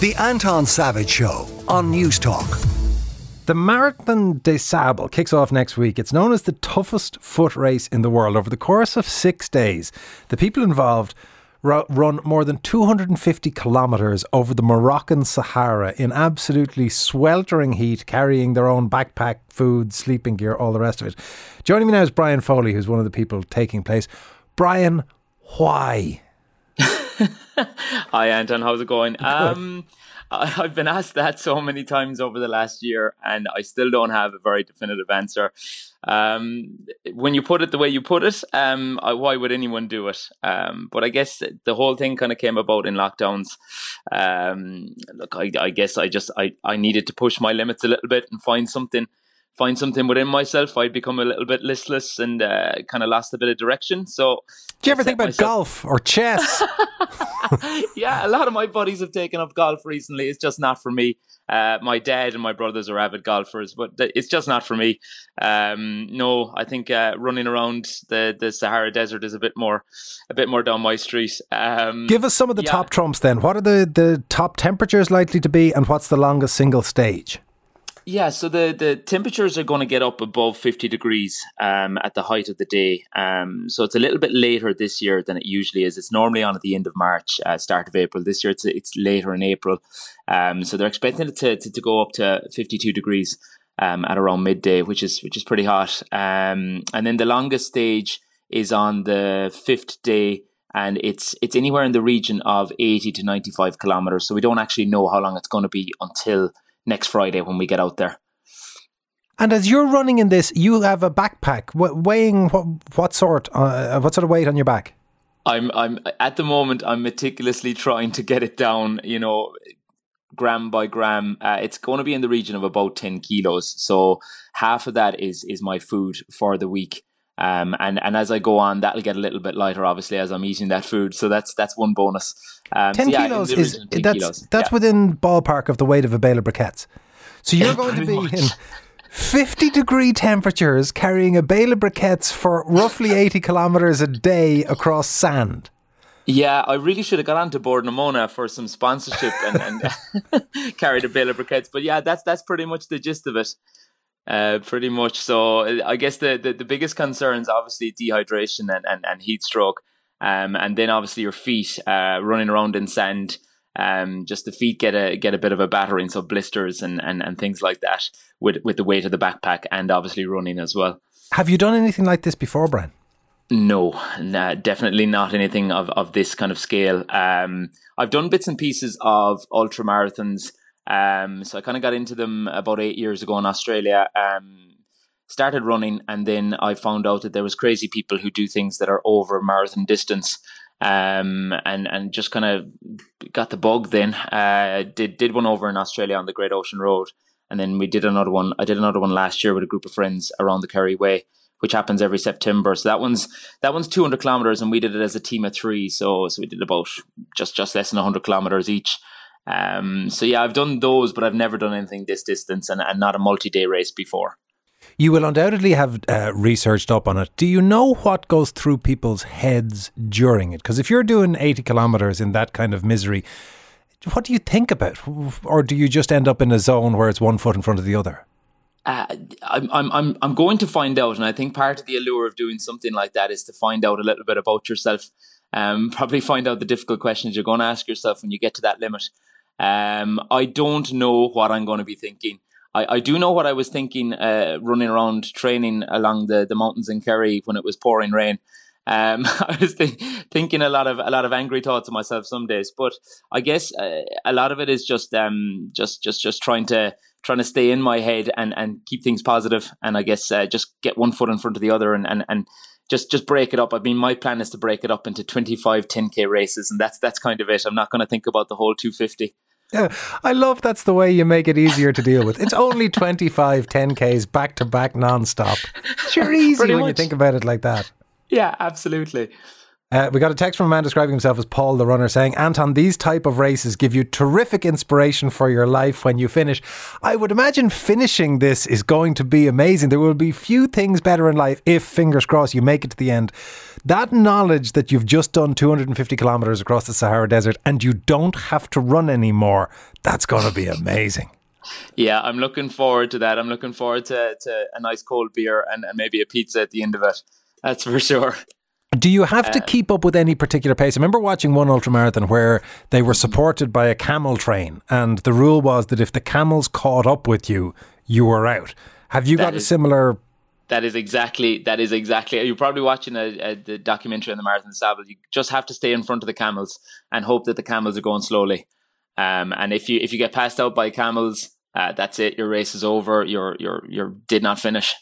The Anton Savage Show on Newstalk. The Marathon des Sables kicks off next week. It's known as the toughest foot race in the world. Over the course of six days, the people involved run more than 250 kilometres over the Moroccan Sahara in absolutely sweltering heat, carrying their own backpack, food, sleeping gear, all the rest of it. Joining me now is Brian Foley, who's one of the people taking place. Brian, why? Hi, Anton. How's it going? Um, I've been asked that so many times over the last year, and I still don't have a very definitive answer. Um, when you put it the way you put it, um, why would anyone do it? Um, but I guess the whole thing kind of came about in lockdowns. Um, look, I, I guess I just I, I needed to push my limits a little bit and find something find something within myself, I'd become a little bit listless and uh, kind of lost a bit of direction. So, do you ever think about myself... golf or chess? yeah, a lot of my buddies have taken up golf recently. It's just not for me. Uh, my dad and my brothers are avid golfers, but it's just not for me. Um, no, I think uh, running around the, the Sahara Desert is a bit more a bit more down my street. Um, Give us some of the yeah. top trumps then. What are the, the top temperatures likely to be, and what's the longest single stage? Yeah, so the, the temperatures are going to get up above 50 degrees um, at the height of the day. Um, so it's a little bit later this year than it usually is. It's normally on at the end of March, uh, start of April. This year it's it's later in April. Um, so they're expecting it to, to, to, go up to 52 degrees um, at around midday, which is which is pretty hot. Um, and then the longest stage is on the fifth day and it's it's anywhere in the region of 80 to 95 kilometers so we don't actually know how long it's going to be until next Friday when we get out there. And as you're running in this, you have a backpack weighing what what sort uh, what sort of weight on your back? I'm I'm at the moment I'm meticulously trying to get it down. You know, gram by gram. Uh, it's going to be in the region of about ten kilos. So half of that is is my food for the week. Um, and and as I go on, that'll get a little bit lighter, obviously, as I'm eating that food. So that's that's one bonus. Um, ten so yeah, kilos is 10 that's kilos. that's yeah. within ballpark of the weight of a bale of briquettes. So you're going to be much. in 50 degree temperatures, carrying a bale of briquettes for roughly 80 kilometers a day across sand. Yeah, I really should have got on to Bord na Móna for some sponsorship and, and carried a bale of briquettes. But yeah, that's that's pretty much the gist of it. Uh, pretty much. So uh, I guess the, the, the biggest concerns obviously dehydration and, and, and heat stroke. Um, and then obviously your feet uh, running around in sand. Um, just the feet get a get a bit of a battering, so blisters and, and, and things like that with with the weight of the backpack and obviously running as well. Have you done anything like this before, Brian? No, nah, definitely not anything of, of this kind of scale. Um, I've done bits and pieces of ultra marathons um, so I kind of got into them about eight years ago in Australia. Um, started running, and then I found out that there was crazy people who do things that are over marathon distance. Um, and and just kind of got the bug. Then uh, did did one over in Australia on the Great Ocean Road, and then we did another one. I did another one last year with a group of friends around the Kerry Way which happens every September. So that one's that one's 200 kilometers, and we did it as a team of three. So so we did about just just less than 100 kilometers each. Um, so yeah, I've done those, but I've never done anything this distance and, and not a multi-day race before. You will undoubtedly have uh, researched up on it. Do you know what goes through people's heads during it? Because if you're doing 80 kilometres in that kind of misery, what do you think about? Or do you just end up in a zone where it's one foot in front of the other? Uh, I'm, I'm, I'm, I'm going to find out. And I think part of the allure of doing something like that is to find out a little bit about yourself. Um, probably find out the difficult questions you're going to ask yourself when you get to that limit. Um, I don't know what I'm going to be thinking. I, I do know what I was thinking uh, running around training along the, the mountains in Kerry when it was pouring rain. Um, I was th- thinking a lot of a lot of angry thoughts of myself some days, but I guess uh, a lot of it is just um, just just just trying to trying to stay in my head and, and keep things positive, and I guess uh, just get one foot in front of the other and, and, and just just break it up. I mean, my plan is to break it up into 25 10k races, and that's that's kind of it. I'm not going to think about the whole 250. Yeah, I love that's the way you make it easier to deal with. It's only 25 10Ks back to back non-stop. Sure easy when much. you think about it like that. Yeah, absolutely. Uh, we got a text from a man describing himself as Paul the runner saying, Anton, these type of races give you terrific inspiration for your life when you finish. I would imagine finishing this is going to be amazing. There will be few things better in life if, fingers crossed, you make it to the end. That knowledge that you've just done 250 kilometres across the Sahara Desert and you don't have to run anymore, that's going to be amazing. Yeah, I'm looking forward to that. I'm looking forward to, to a nice cold beer and, and maybe a pizza at the end of it. That's for sure. Do you have to uh, keep up with any particular pace? I remember watching one ultramarathon where they were supported by a camel train, and the rule was that if the camels caught up with you, you were out. Have you got is, a similar? That is exactly. That is exactly. You're probably watching a, a the documentary on the Marathon Sable. You just have to stay in front of the camels and hope that the camels are going slowly. Um, and if you if you get passed out by camels, uh, that's it. Your race is over. You're you're you did not finish.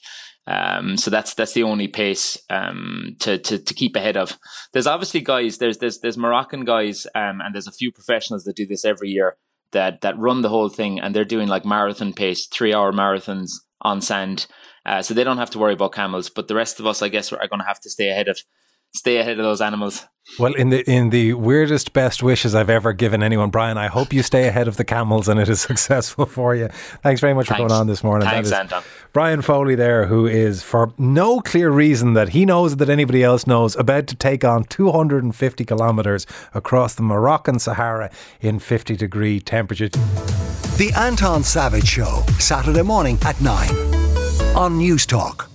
Um, so that's that's the only pace um, to, to to keep ahead of. There's obviously guys. There's there's there's Moroccan guys, um, and there's a few professionals that do this every year that that run the whole thing, and they're doing like marathon pace, three hour marathons on sand. Uh, so they don't have to worry about camels. But the rest of us, I guess, are going to have to stay ahead of stay ahead of those animals. Well, in the in the weirdest best wishes I've ever given anyone, Brian, I hope you stay ahead of the camels and it is successful for you. Thanks very much Thanks. for going on this morning. Thanks, Anton. Brian Foley there, who is for no clear reason that he knows that anybody else knows, about to take on 250 kilometres across the Moroccan Sahara in 50 degree temperature. The Anton Savage Show, Saturday morning at 9 on Newstalk.